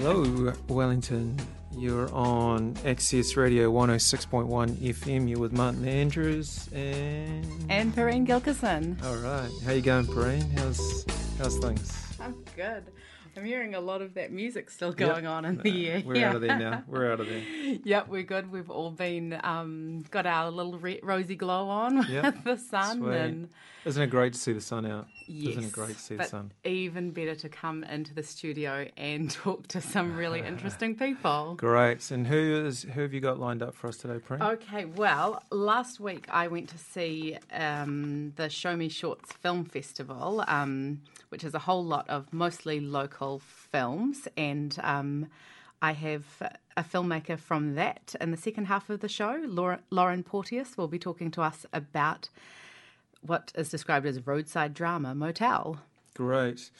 Hello, Wellington. You're on Access Radio 106.1 FM. You're with Martin Andrews and and Perrine Gilkison. All right, how you going, Perrine? How's how's things? I'm good. I'm hearing a lot of that music still going Yep. on in the air. We're out of there now. We're out of there. Yep, we're good. We've all been um, got our little re- rosy glow on Yep. with the sun, Sweet. and Isn't it great to see the sun out? Yes, Isn't it great the but sun? even better to come into the studio and talk to some really interesting people. Great. And who is who have you got lined up for us today, Perrine? Okay, well, last week I went to see um, the Show Me Shorts Film Festival, um, which is a whole lot of mostly local films, and um, I have a filmmaker from that in the second half of the show. Laura, Lauren Porteous will be talking to us about what is described as roadside drama motel. Great.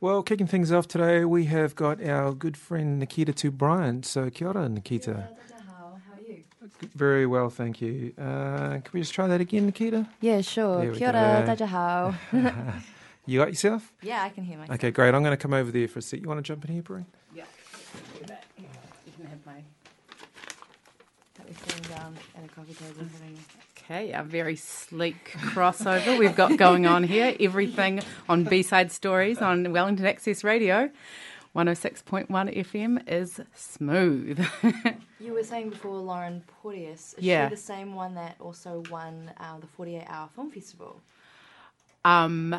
Well, kicking things off today, we have got our good friend Nikita Tu-Bryant. So, kia ora, Nikita. How are you? Very well, thank you. Uh, can we just try that again, Nikita? Yeah, sure. There we Kia ora, go. daja. You got yourself? yeah, I can hear myself. Okay, great. I'm going to come over there for a sec. You want to jump in here, Brian? Yeah, you can have my. That we're sitting down at a coffee table having. Okay, a very sleek crossover we've got going on here. Everything on B Side Stories on Wellington Access Radio. 106.1 FM is smooth. You were saying before Lauren Porteous. Is Yeah. she the same one that also won uh, the 48 Hour Film Festival? um,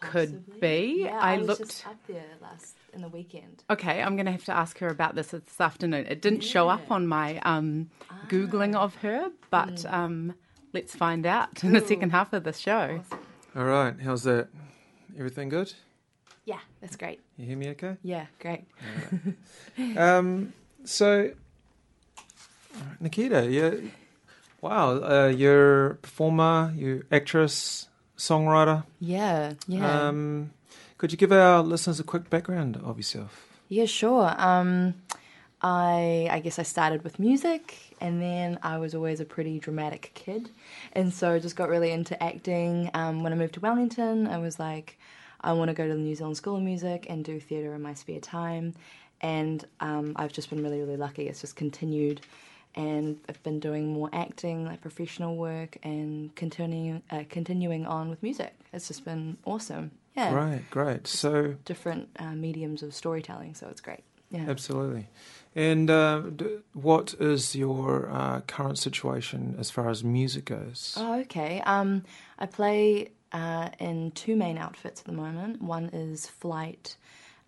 could Possibly? be. Yeah, I, I, was looked. just up there last in the weekend. Okay, I'm going to have to ask her about this this afternoon. It didn't show up on my um, googling Ah. of her, but Mm. um, let's find out in the second half of the show. Awesome. All right. How's that? Everything good? Yeah, that's great. You hear me okay? Yeah, great. Um, so, Nikita, you, wow, uh, you're a performer, you're actress, songwriter. Yeah, yeah. Um, could you give our listeners a quick background of yourself? Yeah, sure. Um, I I guess I started with music, and then I was always a pretty dramatic kid, and so just got really into acting. Um, when I moved to Wellington, I was like, I want to go to the New Zealand School of Music and do theatre in my spare time, and um, I've just been really really lucky. It's just continued. And I've been doing more acting, like professional work, and continuing uh, continuing on with music. It's just been awesome. Yeah, Right, great. So, different uh, mediums of storytelling, so it's great. Yeah. absolutely. And uh, d- what is your uh, current situation as far as music goes? Oh, okay. Um, I play uh, in two main outfits at the moment. One is Flight,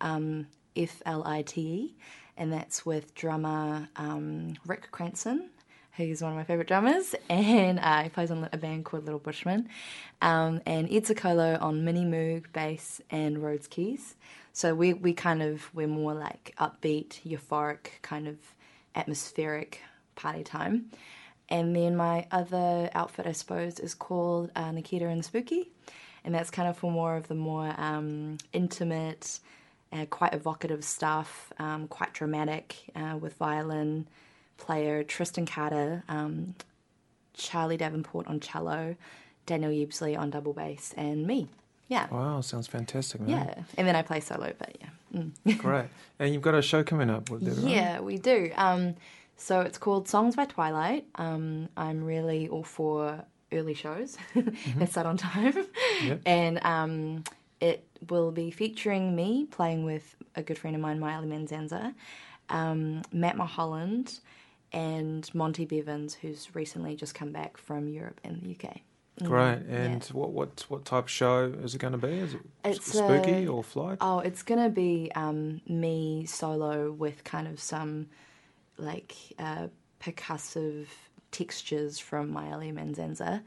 um, F L I T E, and that's with drummer um, Rick Cranson. who's one of my favourite drummers, and uh, he plays on a band called Little Bushman. Um, and Ed Zuccollo on Mini Moog bass and Rhodes keys. So we we kind of we're more like upbeat, euphoric, kind of atmospheric party time. And then my other outfit, I suppose, is called uh, Nikita and Spooky, and that's kind of for more of the more um, intimate, uh, quite evocative stuff, um, quite dramatic, uh, with violin player Tristan Carter, um, Charlie Davenport on cello, Daniel Yeabsley on double bass, and me. Yeah, Wow, sounds fantastic, man. yeah, and then I play solo, but yeah. Mm. Great. And you've got a show coming up with right? Yeah, we do. Um, so it's called Songs by Twilight. Um, I'm really all for early shows that start on time. Yep. And um, it will be featuring me playing with a good friend of mine, Miley Manzanza, um, Matt Mulholland, and Monty Bevins, who's recently just come back from Europe and the UK. Mm, Great. yeah. And what, what what type of show is it going to be? Is it It's spooky a- or flight? Oh, it's gonna be um, me solo with kind of some like uh, percussive textures from Miley Manzanza.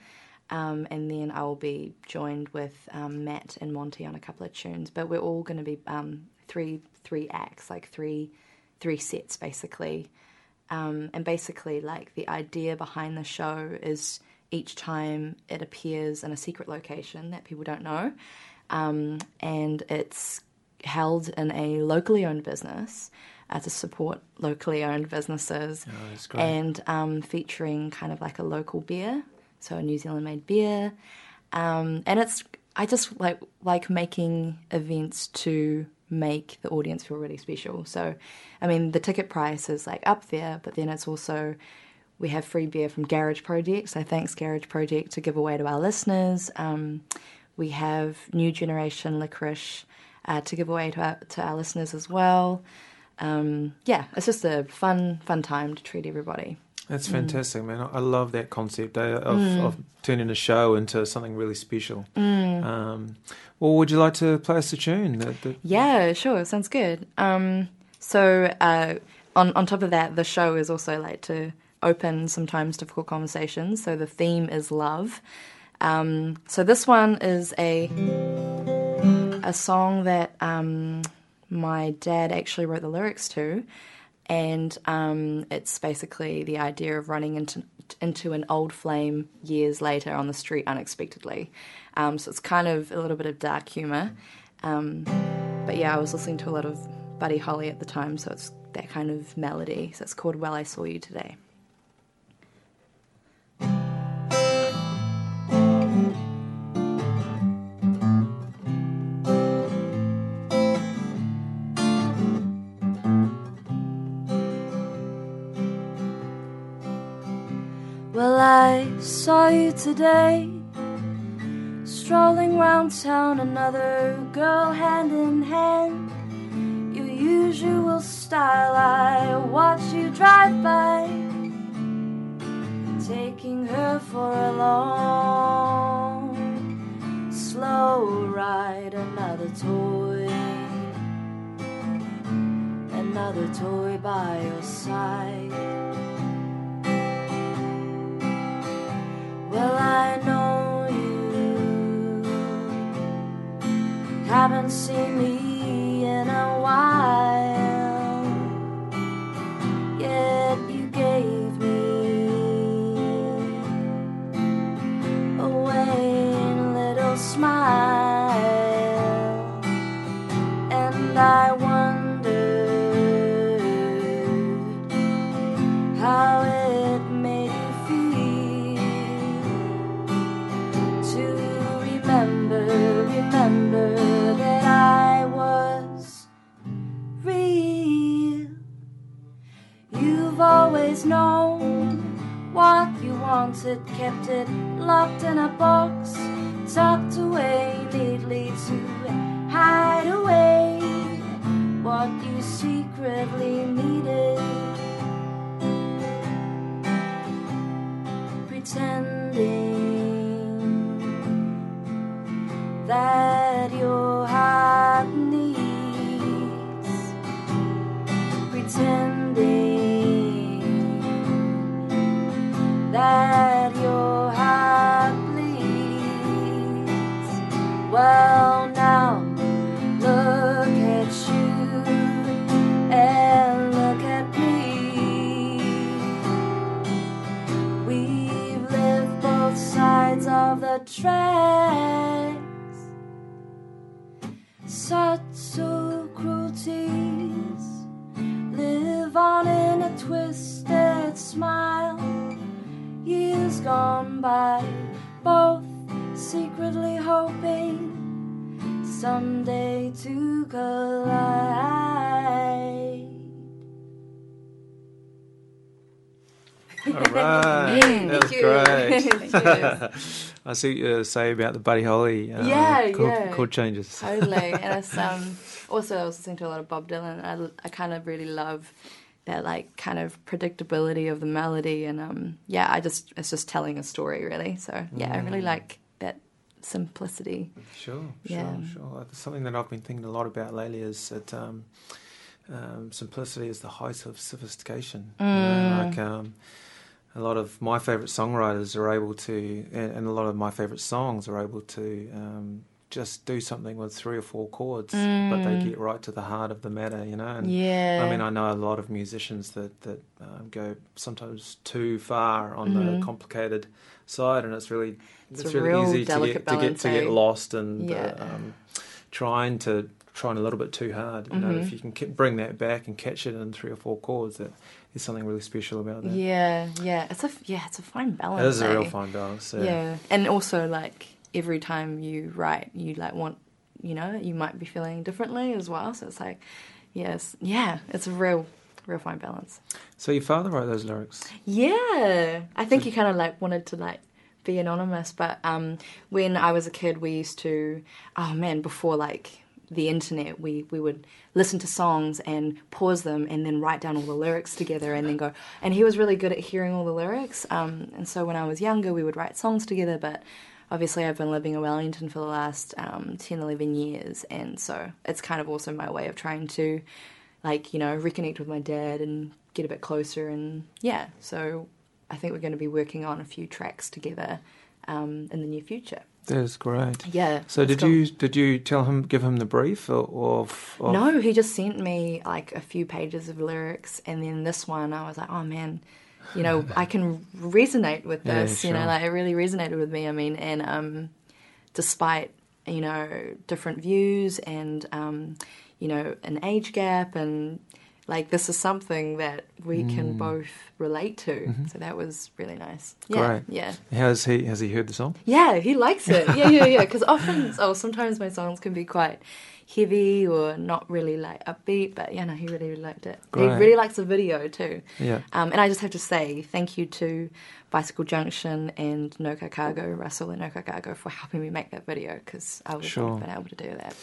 Um, and then I will be joined with um, Matt and Monty on a couple of tunes. But we're all going to be um, three three acts, like three three sets basically. Um, and basically, like the idea behind the show is each time it appears in a secret location that people don't know, um, and it's held in a locally owned business uh, to support locally owned businesses, Oh, and um, featuring kind of like a local beer, so a New Zealand made beer, um, and it's I just like like making events to make the audience feel really special. So, I mean, the ticket price is like up there, but then it's also we have free beer from Garage Project. So thanks Garage Project to give away to our listeners. Um, we have New Generation Licorice uh, to give away to our, to our listeners as well. Um, yeah, it's just a fun fun time to treat everybody. That's fantastic, man. I love that concept eh, of, of turning a show into something really special. Um, well, would you like to play us a tune? That, that, Yeah, sure. Sounds good. Um, so uh, on on top of that, the show is also like to open sometimes difficult conversations. So the theme is love. Um, so this one is a a song that um, my dad actually wrote the lyrics to, and um, it's basically the idea of running into into an old flame years later on the street unexpectedly. Um, so it's kind of a little bit of dark humor. Um, but yeah, I was listening to a lot of Buddy Holly at the time, so it's that kind of melody. So it's called Well I Saw You Today. Saw you today, strolling round town, another girl hand in hand. Your usual style, I watch you drive by, taking her for a long, slow ride. Another toy, another toy by your side. Well, I know you? Haven't seen me that your heart needs pretending that your heart bleeds. Well, now look at you and look at me. We've lived both sides of the tracks someday to collide. all right, that was great. I see what you say about the Buddy Holly um, Yeah, chord, yeah. chord changes. totally. And it's um also I was listening to a lot of Bob Dylan. I I kind of really love that like kind of predictability of the melody and um yeah, I just it's just telling a story really. So yeah, I really like that simplicity. Sure, sure, Yeah. sure. Something that I've been thinking a lot about lately is that um, um, simplicity is the height of sophistication. You know, like um, a lot of my favourite songwriters are able to, and, and a lot of my favourite songs are able to um, just do something with three or four chords, but they get right to the heart of the matter. You know, and Yeah. I mean, I know a lot of musicians that that um, go sometimes too far on the complicated side, and it's really It's it's, really easy to get to get to get lost and Yeah. uh, um, trying to trying a little bit too hard. You know, Mm-hmm. if you can bring that back and catch it in three or four chords, that there's something really special about that. Yeah, yeah. It's a yeah, it's a fine balance. It is a real eh? fine balance. Yeah. and also like every time you write, you like want you know you might be feeling differently as well. So it's like, yes, yeah, it's a real, real fine balance. So your father wrote those lyrics. Yeah, I think he kind of like wanted to like be anonymous, but um, when I was a kid, we used to, oh man, before like the internet, we, we would listen to songs and pause them and then write down all the lyrics together and then go. And he was really good at hearing all the lyrics. Um, and so when I was younger, we would write songs together. But obviously, I've been living in Wellington for the last um, 10, 11 years. And so it's kind of also my way of trying to, like, you know, reconnect with my dad and get a bit closer. And yeah, so I think we're going to be working on a few tracks together um, in the near future. That's great. Yeah. So did you did you tell him give him the brief or, of, of, No, he just sent me like a few pages of lyrics, and then this one I was like, oh man, you know, I can resonate with this. Yeah, You know, like it really resonated with me. I mean, and um, despite you know different views and um, you know an age gap and like this is something that we can both relate to. So that was really nice. Yeah, Mm. Great. yeah. Has he has he heard the song? Yeah, he likes it. Yeah, yeah, yeah. Because often, oh, sometimes my songs can be quite heavy or not really like upbeat, but yeah, no, he really, really liked it. Great. He really likes the video too. Yeah. Um, and I just have to say thank you to Bicycle Junction and Noka Cargo, Russell and Noka Cargo, for helping me make that video because I would Sure. not have been able to do that.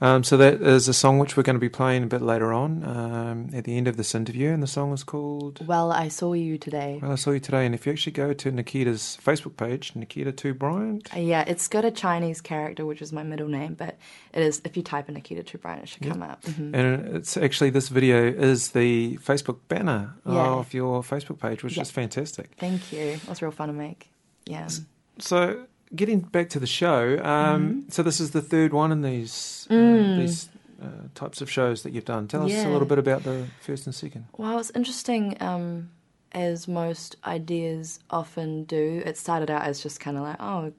Um, so that is a song which we're going to be playing a bit later on um, at the end of this interview, and the song is called Well, I saw you today. Well, I Saw You Today. And if you actually go to Nikita's Facebook page, Nikita Tu-Bryant, Uh, yeah, it's got a Chinese character, which is my middle name, but it is if you type in Nikita Trubrine, it should come up. Mhm. and it's actually this video is the Facebook banner Yeah. of your Facebook page, which Yeah. is fantastic. Thank you. It was real fun to make. Yeah. So, getting back to the show, um, Mm-hmm. so this is the third one in these uh, Mm. these uh, types of shows that you've done. Tell us a little bit about the first and second. Well, it's interesting. Um, as most ideas often do, it started out as just kind of like, oh,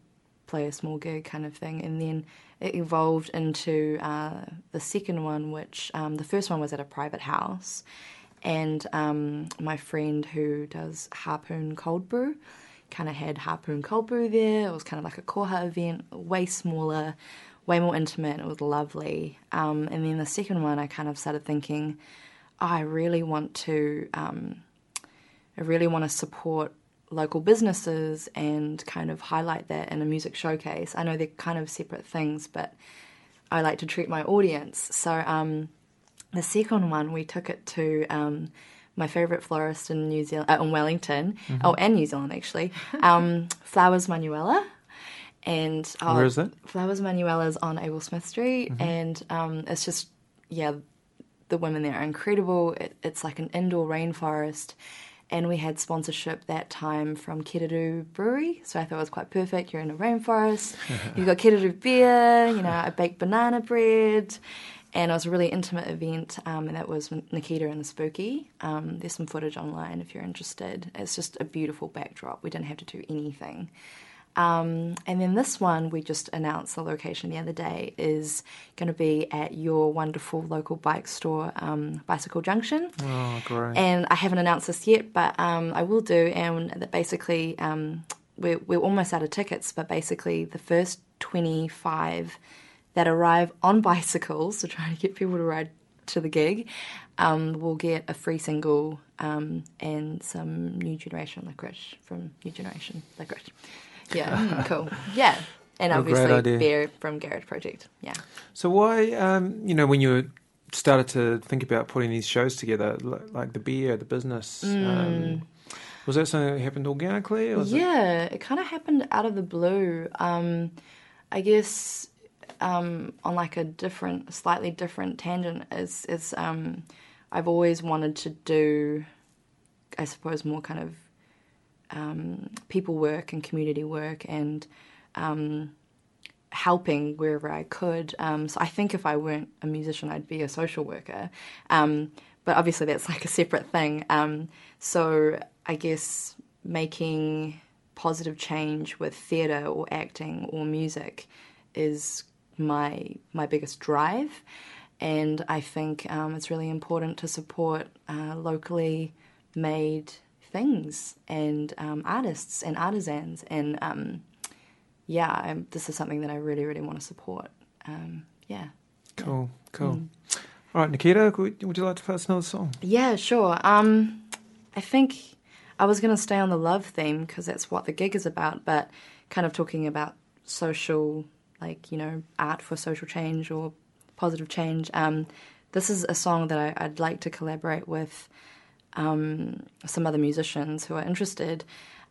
play a small gig kind of thing, and then it evolved into uh, the second one, which um, the first one was at a private house, and um, my friend who does Harpoon Cold Brew kind of had Harpoon Cold Brew there. It was kind of like a Koha event, way smaller, way more intimate. It was lovely. Um, and then the second one, I kind of started thinking, oh, I really want to, um, I really want to support local businesses and kind of highlight that in a music showcase. I know they're kind of separate things, but I like to treat my audience. So um, the second one, we took it to um, my favourite florist in New Zealand, uh, in Wellington, oh, and New Zealand actually, um, Flowers Manuela. And oh, Where is that? Flowers Manuela's on Abel Smith Street, and um, it's just yeah, the women there are incredible. It, it's like an indoor rainforest, and we had sponsorship that time from Kereru Brewery, so I thought it was quite perfect. You're in a rainforest, you've got Kereru beer, you know, I baked banana bread, and it was a really intimate event, um, and that was Nikita and the Spooky. Um, there's some footage online if you're interested. It's just a beautiful backdrop. We didn't have to do anything. Um, and then this one, we just announced the location the other day, is going to be at your wonderful local bike store, um, Bicycle Junction. Oh, great. And I haven't announced this yet, but um, I will do. And that basically, um, we're, we're almost out of tickets, but basically, the first 25 that arrive on bicycles, so trying to get people to ride to the gig, um, will get a free single um, and some New Generation licorice from New Generation licorice. Yeah, cool. Yeah. And obviously, beer from Garage Project. Yeah. So why, um, you know, when you started to think about putting these shows together, like the beer, the business, um, was that something that happened organically? Or was it- Mm. yeah, it, kind of happened out of the blue. Um, I guess um, on like a different, slightly different tangent is is um, I've always wanted to do, I suppose, more kind of um, people work and community work and um, helping wherever I could. Um, so I think if I weren't a musician, I'd be a social worker. Um, but obviously, that's like a separate thing. So I guess making positive change with theatre or acting or music is my my biggest drive. And I think um, it's really important to support uh, locally made things and um, artists and artisans. And um, yeah, i this is something that I really, really want to support. Um, yeah. Cool, cool. Mm. All right, Nikita, would, would you like to play us another song? Yeah, sure. Um, I think I was going to stay on the love theme because that's what the gig is about, but kind of talking about social, like, you know, art for social change or positive change. Um, this is a song that I, would like to collaborate with um, some other musicians who are interested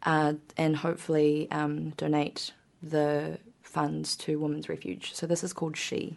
uh, and hopefully um, donate the funds to Women's Refuge. So this is called She.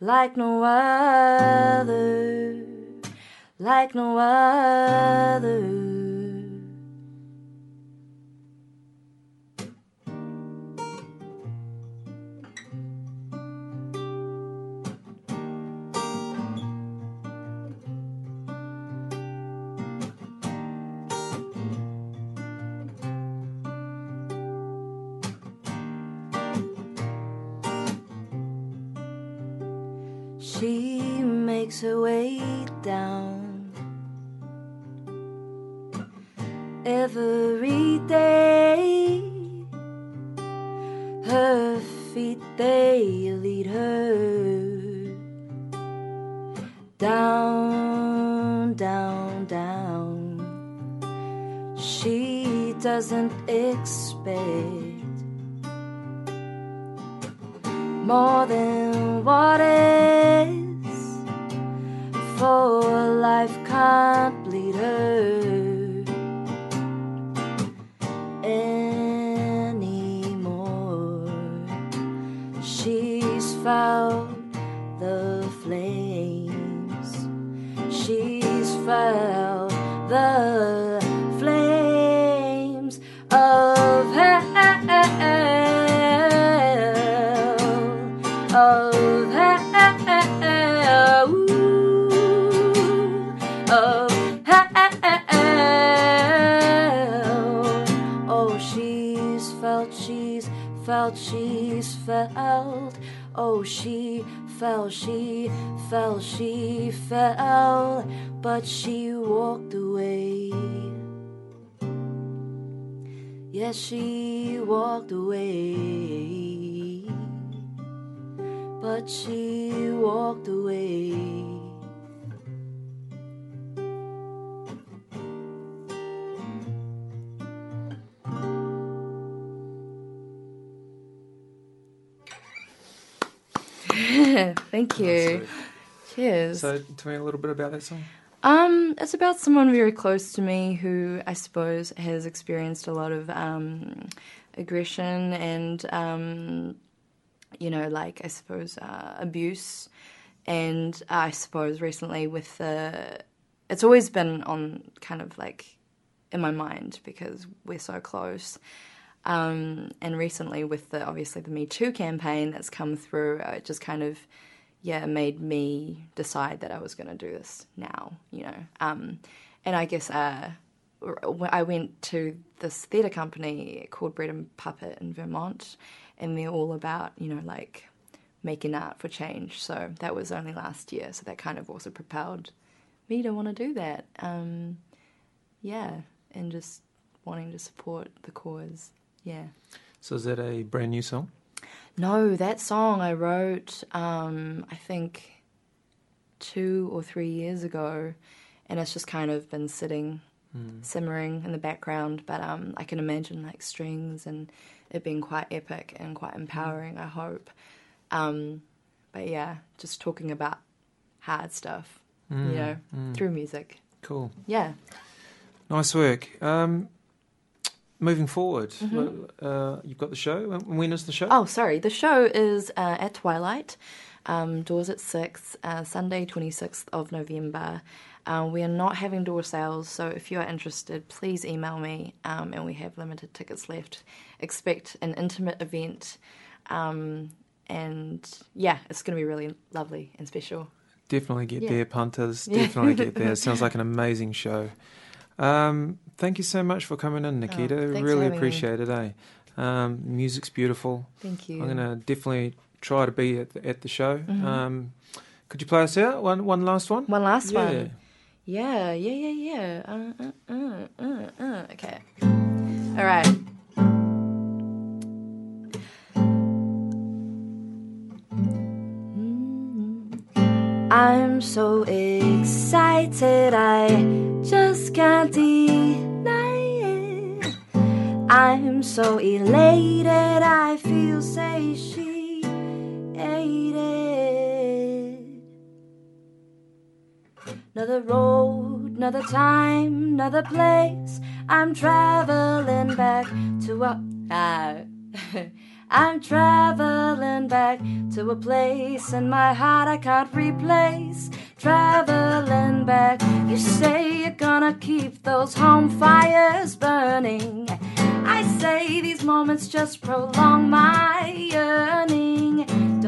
like no other, like no other. Her way down every day. Her feet they lead her down, down, down. She doesn't expect more than what is for a life her anymore. She's found the flames. She's found the She fell, she fell, she fell, but she walked away. Yes, she walked away, but she walked away. Thank you. Cheers. So, tell me a little bit about that song. Um, it's about someone very close to me who I suppose has experienced a lot of um, aggression and, um, you know, like I suppose uh, abuse. And I suppose recently with the, it's always been on kind of like in my mind because we're so close. Um, and recently, with the obviously the Me Too campaign that's come through, uh, it just kind of yeah made me decide that I was going to do this now. You know, um, and I guess uh, I went to this theatre company called Bread and Puppet in Vermont, and they're all about you know like making art for change. So that was only last year. So that kind of also propelled me to want to do that. Um, yeah, and just wanting to support the cause. Yeah. So is that a brand new song? No, that song I wrote, um, I think, two or three years ago, and it's just kind of been sitting, Mm. simmering in the background. But um, I can imagine like strings and it being quite epic and quite empowering. I hope. Um, but yeah, just talking about hard stuff, you know, through music. Cool. Yeah. Nice work. Um, moving forward, uh, you've got the show. When- is the show? Oh, sorry. The show is uh, at Twilight. Um, doors at 6, uh, Sunday, 26th of November. Uh, we are not having door sales, so if you are interested, please email me. Um, and we have limited tickets left. Expect an intimate event. Um, and yeah, it's going to be really lovely and special. Definitely get Yeah. there, punters. Definitely get there. Sounds like an amazing show. Um, thank you so much for coming in, Nikita. Oh, thanks for really having me. appreciate it. Eh? Um, music's beautiful. Thank you. I'm gonna definitely try to be at the, at the show. Mm-hmm. Um, could you play us out one one last one? One last Yeah. one. Yeah, yeah, yeah, yeah. Uh, uh, uh, uh, uh. Okay. All right. I'm so excited, I just can't deny it. I'm so elated, I feel satiated. Another road, another time, another place. I'm traveling back to a. Ah. I'm traveling back to a place in my heart I can't replace. Traveling back, you say you're gonna keep those home fires burning. I say these moments just prolong my yearning.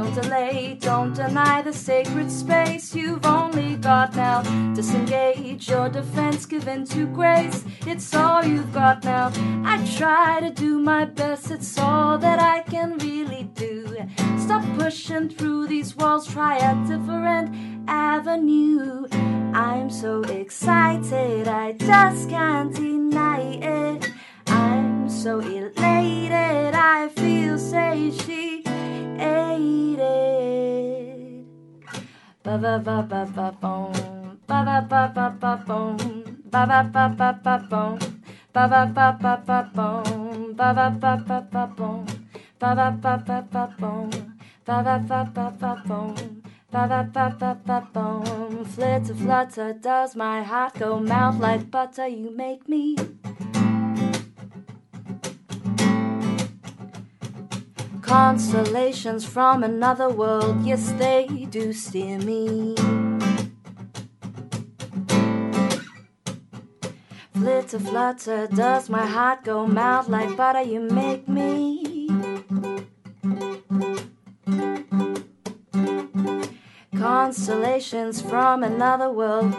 Don't delay, don't deny the sacred space you've only got now. Disengage your defense, give in to grace. It's all you've got now. I try to do my best, it's all that I can really do. Stop pushing through these walls, try a different avenue. I'm so excited, I just can't deny it. I'm so elated, I feel satiated. Ba ba ba ba ba boom, ba ba ba ba ba boom, ba ba ba ba ba boom, ba ba ba ba ba boom, ba ba ba ba ba boom, ba ba ba ba ba boom, ba ba ba ba ba boom. Ba ba ba ba ba boom, flitter flutter, does my heart go melt like butter? You make me Constellations from another world, yes, they do steer me. Flitter, flutter, does my heart go melt like butter? You make me. Constellations from another world,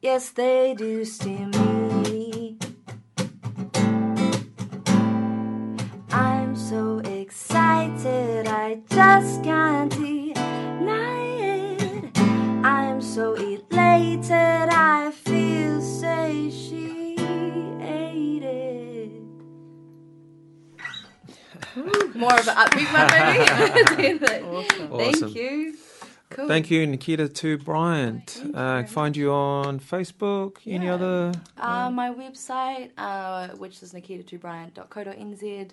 yes, they do steer me. Just can't deny it. I'm so elated, I feel satiated. More of an upbeat one, maybe. Awesome. Thank you. Cool. Thank you, Nikita Tu-Bryant. Uh, find you on Facebook. Any other? Uh, my website, uh, which is nikita2bryant.co.nz.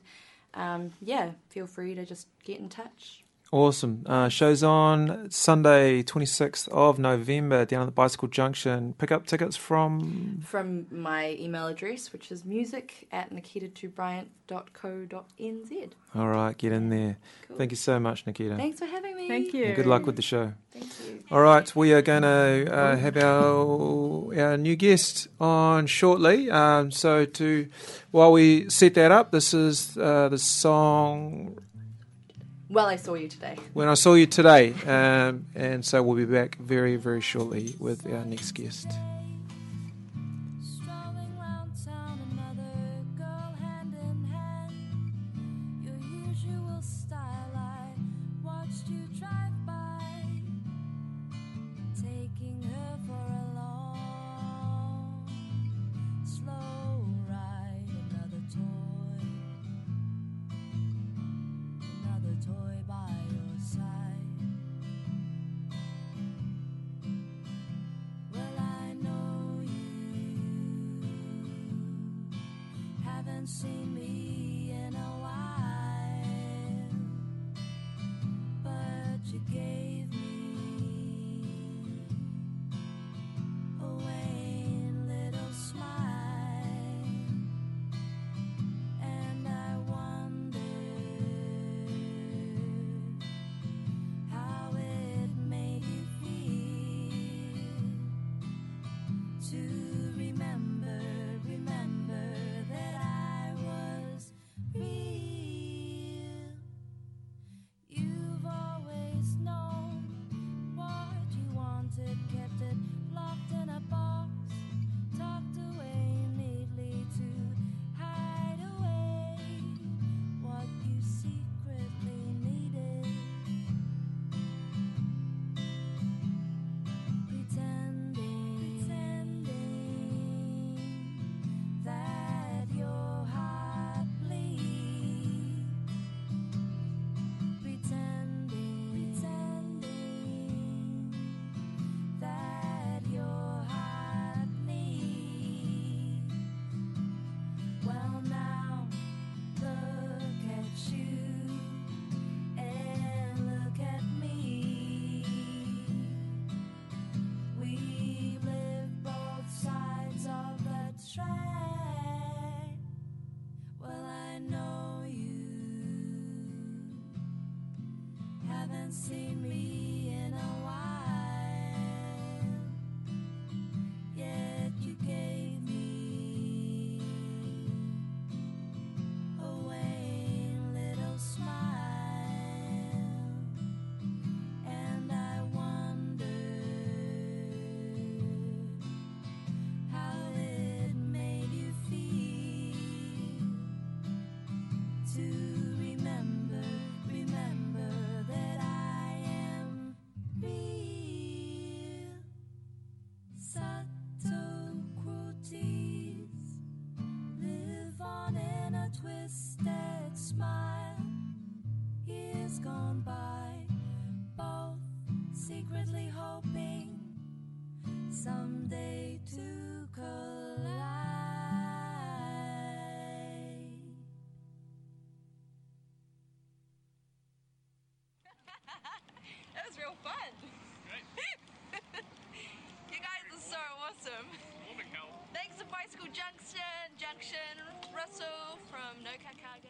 Um, yeah, feel free to just get in touch. Awesome. Uh, show's on Sunday, 26th of November down at the Bicycle Junction. Pick up tickets from. From my email address, which is music at nikita2bryant.co.nz. All right, get in there. Cool. Thank you so much, Nikita. Thanks for having me. Thank you. And good luck with the show. Thank you. All right, we are going to uh, have our our new guest on shortly. Um, so to while we set that up, this is uh, the song Well, I saw you today. "When I Saw You Today," um, and so we'll be back very very shortly with our next guest.